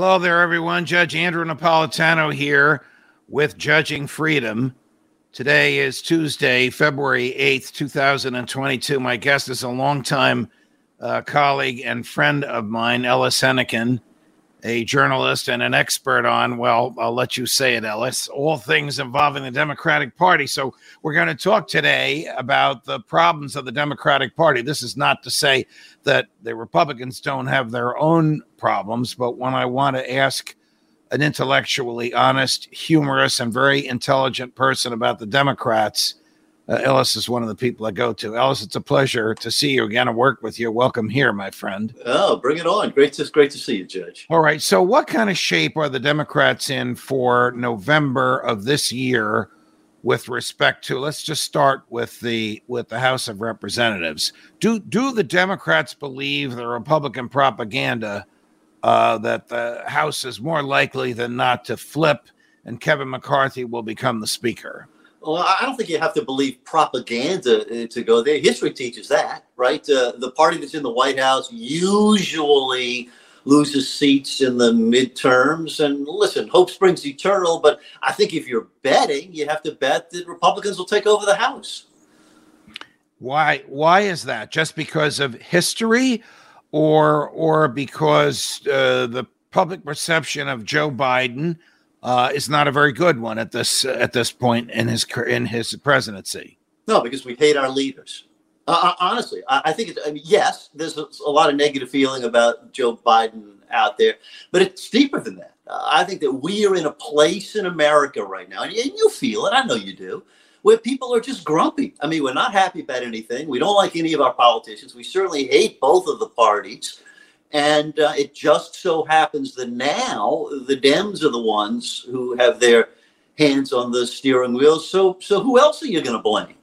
Hello there, everyone. Judge Andrew Napolitano here with Judging Freedom. Today is Tuesday, February 8th, 2022. My guest is a longtime uh, colleague and friend of mine, Ellis Henican, a journalist and an expert on, well, I'll let you say it, Ellis, all things involving the Democratic Party. So we're going to talk today about the problems of the Democratic Party. This is not to say that the Republicans don't have their own problems, but when I want to ask an intellectually honest, humorous, and very intelligent person about the Democrats, uh, Ellis is one of the people I go to. Ellis, it's a pleasure to see you again and work with you. Welcome here, my friend. Oh, bring it on. Great to great to see you, Judge. All right. So what kind of shape are the Democrats in for November of this year with respect to let's just start with the with the House of Representatives. Do do the Democrats believe the Republican propaganda uh, that the House is more likely than not to flip and Kevin McCarthy will become the speaker? Well, I don't think you have to believe propaganda uh, to go there. History teaches that, right? Uh, the party that's in the White House usually loses seats in the midterms. And listen, hope springs eternal, but I think if you're betting, you have to bet that Republicans will take over the House. Why? Why is that? Just because of history, or or because uh, the public perception of Joe Biden? Uh, is not a very good one at this at this point in his in his presidency. No, because we hate our leaders. Uh, uh, honestly, I, think it's I mean, yes, there's a, lot of negative feeling about Joe Biden out there, but it's deeper than that. Uh, I think that we are in a place in America right now, and you feel it. I know you do. Where people are just grumpy. I mean, we're not happy about anything. We don't like any of our politicians. We certainly hate both of the parties. And uh, it just so happens that now the Dems are the ones who have their hands on the steering wheel. So, so who else are you going to blame?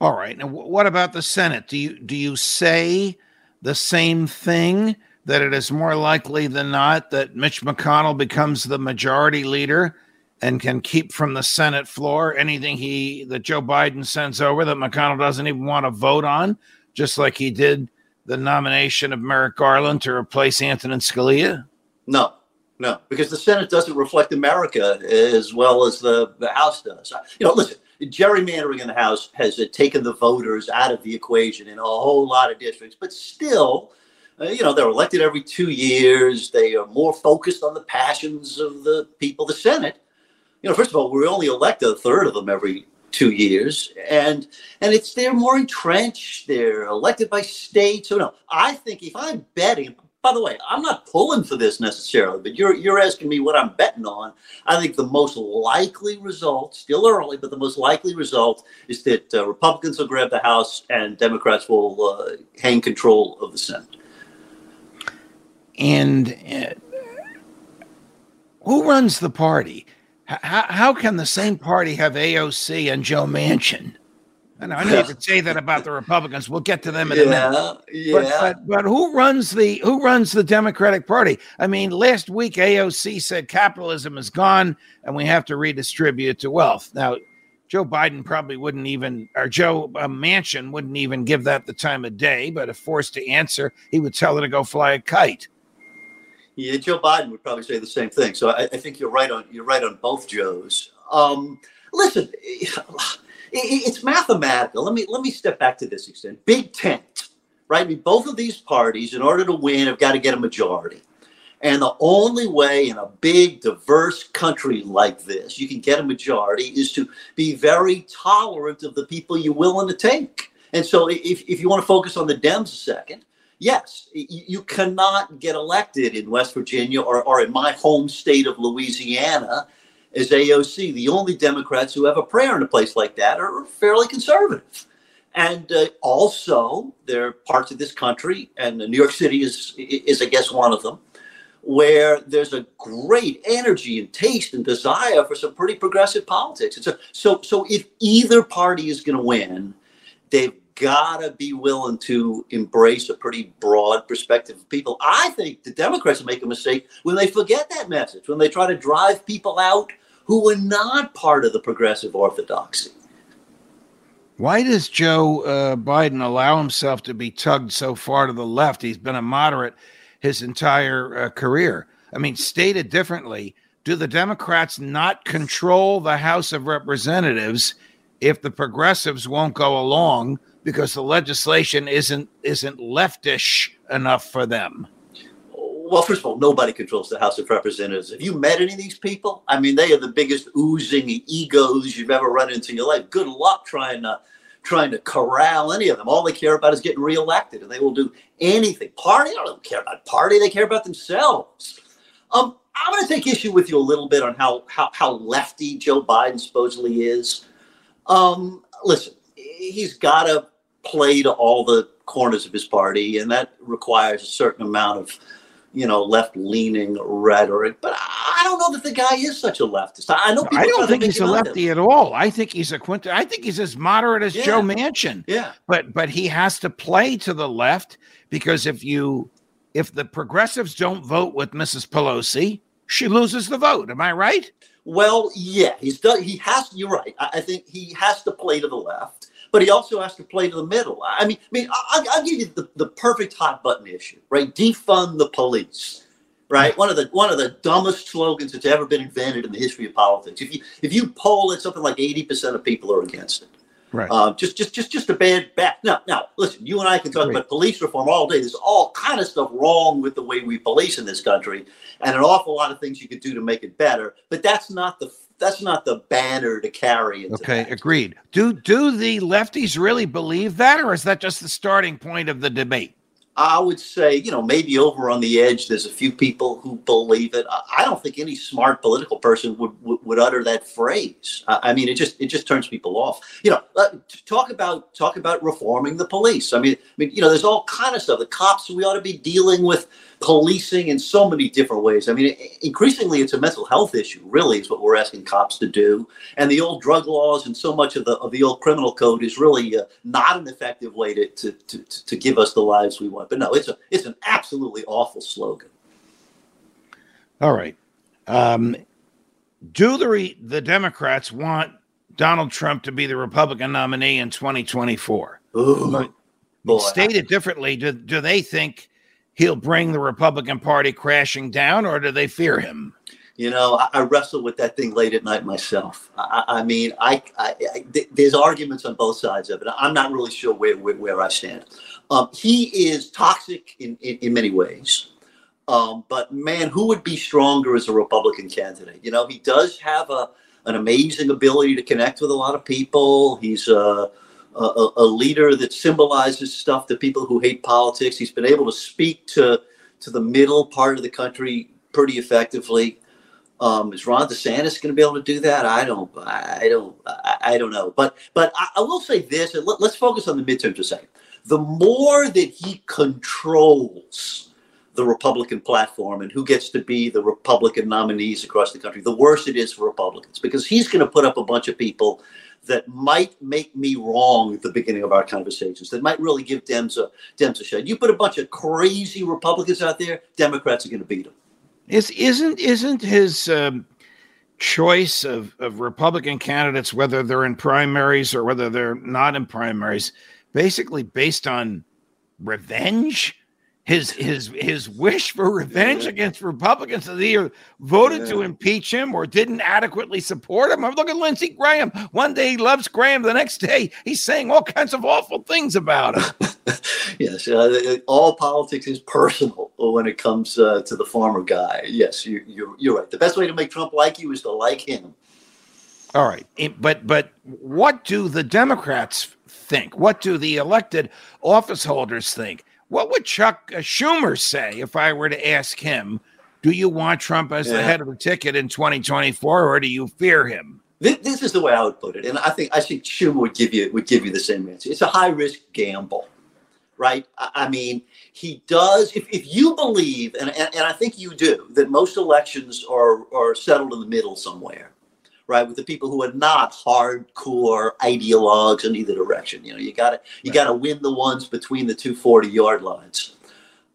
All right. Now, what about the Senate? Do you do you say the same thing that it is more likely than not that Mitch McConnell becomes the majority leader and can keep from the Senate floor anything he that Joe Biden sends over that McConnell doesn't even want to vote on, just like he did the nomination of Merrick Garland to replace Antonin Scalia? No, no, because the Senate doesn't reflect America as well as the, the House does. You know, listen, gerrymandering in the House has uh, taken the voters out of the equation in a whole lot of districts, but still, uh, you know, they're elected every two years. They are more focused on the passions of the people. The Senate, you know, first of all, we only elect a third of them every two years, and and it's they're more entrenched. They're elected by states. So no, I think if I'm betting, by the way, I'm not pulling for this necessarily, but you're you're asking me what I'm betting on. I think the most likely result, still early, but the most likely result is that uh, Republicans will grab the House and Democrats will uh, hang control of the Senate. And uh, who runs the party? How, how can the same party have AOC and Joe Manchin? And I know you could say that about the Republicans. We'll get to them in yeah, a minute. Yeah. But, but, but who runs the who runs the Democratic Party? I mean, last week AOC said capitalism is gone and we have to redistribute to wealth. Now, Joe Biden probably wouldn't even, or Joe uh, Manchin wouldn't even give that the time of day. But if forced to answer, he would tell her to go fly a kite. Yeah, Joe Biden would probably say the same thing. So I, I think you're right on you're right on both Joes. Um, listen, it's mathematical. Let me let me step back to this extent. Big tent, right? I mean, both of these parties, in order to win, have got to get a majority. And the only way in a big, diverse country like this you can get a majority is to be very tolerant of the people you're willing to take. And so, if, if you want to focus on the Dems a second, yes, you cannot get elected in West Virginia or, or in my home state of Louisiana as AOC. The only Democrats who have a prayer in a place like that are fairly conservative. And uh, also, there are parts of this country, and New York City is, is, I guess, one of them, where there's a great energy and taste and desire for some pretty progressive politics. And so, so, so if either party is going to win, they've got to be willing to embrace a pretty broad perspective of people. I think the Democrats make a mistake when they forget that message, when they try to drive people out who are not part of the progressive orthodoxy. Why does Joe uh, Biden allow himself to be tugged so far to the left? He's been a moderate his entire uh, career. I mean, stated differently, do the Democrats not control the House of Representatives if the progressives won't go along because the legislation isn't isn't leftish enough for them? Well, first of all, nobody controls the House of Representatives. Have you met any of these people? I mean, they are the biggest oozing egos you've ever run into in your life. Good luck trying to trying to corral any of them. All they care about is getting reelected, and they will do anything. Party, I don't care about party. They care about themselves. Um, I'm going to take issue with you a little bit on how how, how lefty Joe Biden supposedly is. Um, listen, he's got to play to all the corners of his party, and that requires a certain amount of you know, left leaning rhetoric. But I don't know that the guy is such a leftist. I know. I don't think he's a lefty at all. I think he's a quint. I think he's as moderate as yeah. Joe Manchin. Yeah. But but he has to play to the left because if you if the progressives don't vote with Mrs. Pelosi, she loses the vote. Am I right? Well, yeah, he's done. He has. You're right. I, I think he has to play to the left but he also has to play to the middle. I mean, I mean, I'll, I'll give you the, the perfect hot button issue, right? Defund the police, right? One of the one of the dumbest slogans that's ever been invented in the history of politics. If you if you poll it, something like eighty percent of people are against it. Right. Uh, just, just, just, just a bad bad. Now, now, listen. You and I can talk about police reform all day. There's all kind of stuff wrong with the way we police in this country, and an awful lot of things you could do to make it better. But that's not the that's not the banner to carry. okay, that. agreed. Do do the lefties really believe that, or is that just the starting point of the debate? I would say, you know, maybe over on the edge, there's a few people who believe it. I don't think any smart political person would would, would utter that phrase. I mean, it just it just turns people off. You know, uh, talk about talk about reforming the police. I mean, I mean, you know, there's all kind of stuff. The cops we ought to be dealing with policing in so many different ways. I mean, increasingly, it's a mental health issue. Really, is what we're asking cops to do. And the old drug laws and so much of the of the old criminal code is really uh, not an effective way to, to to to give us the lives we want. But no, it's a it's an absolutely awful slogan. All right. Um, do the re- the Democrats want Donald Trump to be the Republican nominee in 2024? Ooh, boy, Stated differently, do, do they think he'll bring the Republican Party crashing down, or do they fear him? You know, I, I wrestle with that thing late at night myself. I, I mean, I, I, th- there's arguments on both sides of it. I'm not really sure where where, where I stand. Um, he is toxic in, in, in many ways. Um, but man, who would be stronger as a Republican candidate? You know, he does have a an amazing ability to connect with a lot of people. He's a a, a, leader that symbolizes stuff to people who hate politics. He's been able to speak to to the middle part of the country pretty effectively. Um, is Ron DeSantis going to be able to do that? I don't. I don't. I, don't know. But but I, I will say this. And let, let's focus on the midterms a second. The more that he controls the Republican platform and who gets to be the Republican nominees across the country, the worse it is for Republicans because he's going to put up a bunch of people that might make me wrong at the beginning of our conversations, that might really give Dems a, Dems a shot. You put a bunch of crazy Republicans out there, Democrats are going to beat them. Is, isn't, isn't his um, choice of, of Republican candidates, whether they're in primaries or whether they're not in primaries, basically based on revenge? His his his wish for revenge against Republicans that either voted yeah. to impeach him or didn't adequately support him. I'm looking at Lindsey Graham. One day he loves Graham, the next day he's saying all kinds of awful things about him. yes, uh, all politics is personal when it comes uh, to the former guy. Yes, you, you're you're right. The best way to make Trump like you is to like him. All right, but but what do the Democrats think? What do the elected office holders think? What would Chuck uh, Schumer say if I were to ask him Do you want Trump as yeah. the head of the ticket in 2024, or do you fear him? This, this, is the way I would put it, and I think I think Schumer would give you would give you the same answer. It's a high risk gamble, right? I, I mean, he does. If, if you believe, and, and and I think you do, that most elections are are settled in the middle somewhere, right? With the people who are not hardcore ideologues in either direction. You know, you gotta you right. gotta win the ones between the two 40 yard lines.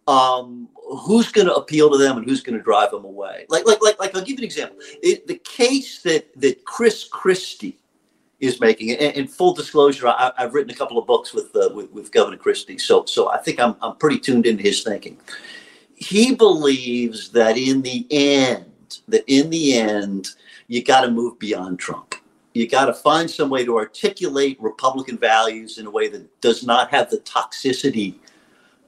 Um, who's going to appeal to them and who's going to drive them away? Like, like, like, like. I'll give you an example. It, the case that that Chris Christie is making, and, and full disclosure, I, have written a couple of books with, uh, with with Governor Christie, so so I think I'm I'm pretty tuned into his thinking. He believes that in the end, that in the end, you got to move beyond Trump. You got to find some way to articulate Republican values in a way that does not have the toxicity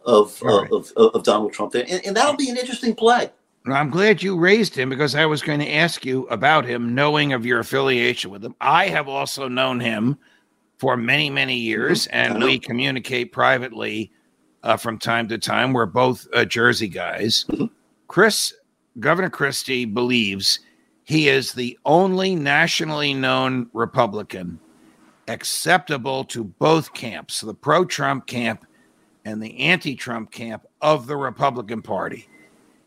of, right. of, of, of, Donald Trump there. And, and that'll be an interesting play. I'm glad you raised him because I was going to ask you about him, knowing of your affiliation with him. I have also known him for many, many years, mm-hmm. and we communicate privately uh, from time to time. We're both uh, Jersey guys. Mm-hmm. Chris, Governor Christie, believes he is the only nationally known Republican acceptable to both camps, the pro Trump camp and the anti Trump camp of the Republican Party.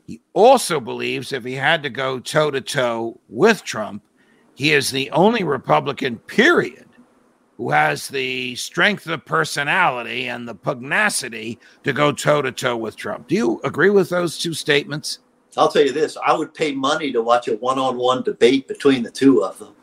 He also believes if he had to go toe to toe with Trump, he is the only Republican, period, who has the strength of personality and the pugnacity to go toe to toe with Trump. Do you agree with those two statements? I'll tell you this: I would pay money to watch a one-on-one debate between the two of them.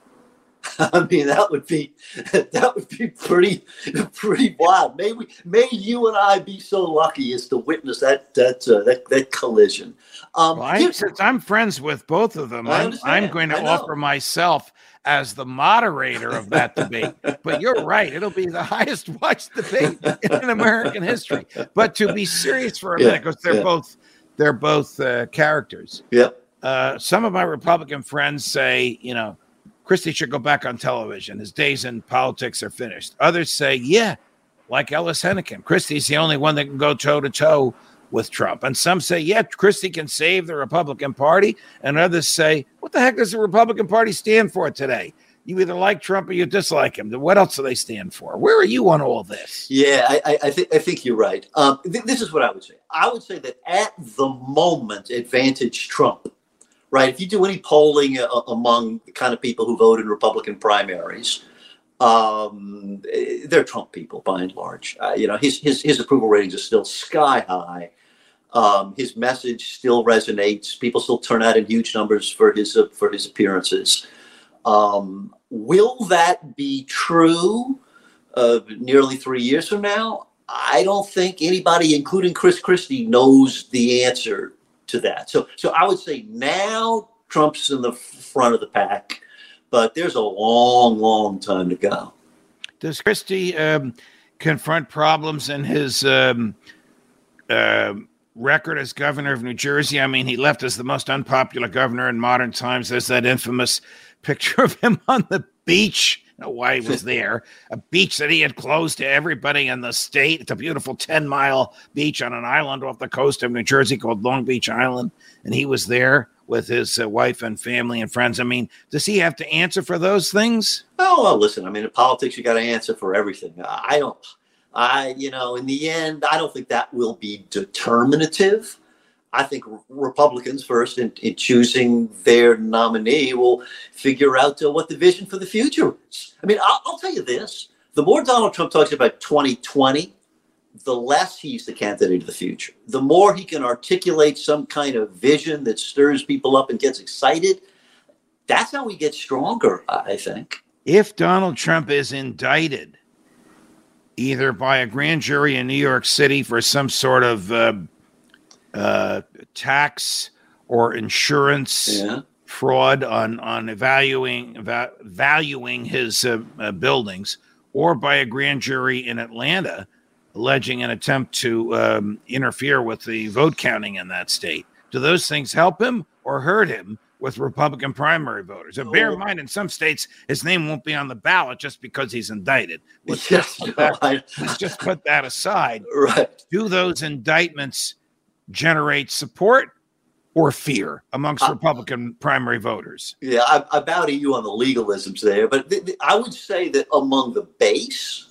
I mean, that would be that would be pretty pretty wild. May we, may you and I be so lucky as to witness that that uh, that, that collision. Um, well, I, since I'm friends with both of them, I'm, I'm going to offer myself as the moderator of that debate. but you're right; it'll be the highest watched debate in American history. But to be serious for a yeah, minute, because they're yeah. both they're both uh, characters. Yep. Uh, some of my Republican friends say, you know, Christie should go back on television. His days in politics are finished. Others say, yeah, like Ellis Henican. Christie's the only one that can go toe to toe with Trump. And some say, yeah, Christie can save the Republican Party. And others say, what the heck does the Republican Party stand for today? You either like Trump or you dislike him. What else do they stand for? Where are you on all this? Yeah, I, I, I think you're right. Um, th- this is what I would say. I would say that at the moment, advantage Trump. Right. If you do any polling uh, among the kind of people who vote in Republican primaries, um, they're Trump people by and large. Uh, you know, his, his his approval ratings are still sky high. Um, his message still resonates. People still turn out in huge numbers for his uh, for his appearances. Um, will that be true uh, nearly three years from now? I don't think anybody, including Chris Christie, knows the answer to that. So, so I would say now Trump's in the front of the pack, but there's a long, long time to go. Does Christie um, confront problems in his um, uh, record as governor of New Jersey? I mean, he left as the most unpopular governor in modern times. There's that infamous picture of him on the beach. why he was there. A beach that he had closed to everybody in the state. It's a beautiful 10 mile beach on an island off the coast of New Jersey called Long Beach Island. And he was there with his uh, wife and family and friends. I mean, does he have to answer for those things? Oh, well, listen, I mean, in politics, you got to answer for everything. I don't, I, you know, in the end, I don't think that will be determinative. I think Republicans first in, in choosing their nominee will figure out uh, what the vision for the future is. I mean, I'll, I'll, tell you this: the more Donald Trump talks about 2020, the less he's the candidate of the future. The more he can articulate some kind of vision that stirs people up and gets excited, that's how we get stronger. I think. If Donald Trump is indicted, either by a grand jury in New York City for some sort of uh, uh, tax or insurance yeah. fraud on on valuing va- valuing his uh, uh, buildings, or by a grand jury in Atlanta alleging an attempt to um, interfere with the vote counting in that state. Do those things help him or hurt him with Republican primary voters? And bear in oh. mind, in some states, his name won't be on the ballot just because he's indicted. Let's, yes, just, put that, I, let's just put that aside. Right. Do those indictments generate support or fear amongst uh, Republican primary voters. Yeah, I, I, bow to you on the legalisms there, but th- th- I would say that among the base,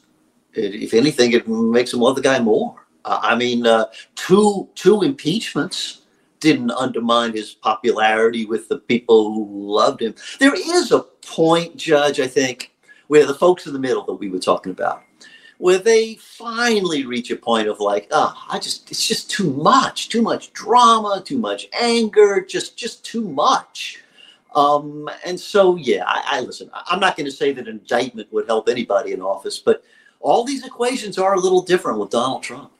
it, if anything, it makes them love the guy more. Uh, I mean, uh, two two impeachments didn't undermine his popularity with the people who loved him. There is a point, Judge, I think, where the folks in the middle that we were talking about where they finally reach a point of like, oh, I just it's just too much, too much drama, too much anger, just just too much. Um, and so yeah, I, I listen. I'm not going to say that indictment would help anybody in office, but all these equations are a little different with Donald Trump.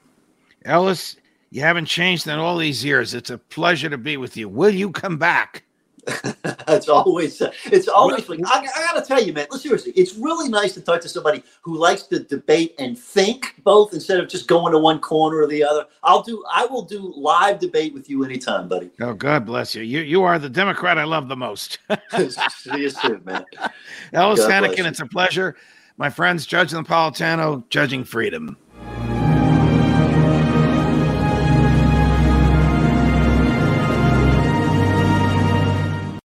Ellis, you haven't changed in all these years. It's a pleasure to be with you. Will you come back? it's always it's always I, I, gotta tell you man seriously it's really nice to talk to somebody who likes to debate and think both instead of just going to one corner or the other. I'll do i will do live debate with you anytime buddy. Oh god bless you. You you are the democrat i love the most. See you soon man. Ellis Henican, it's a pleasure. My friends judge napolitano judging freedom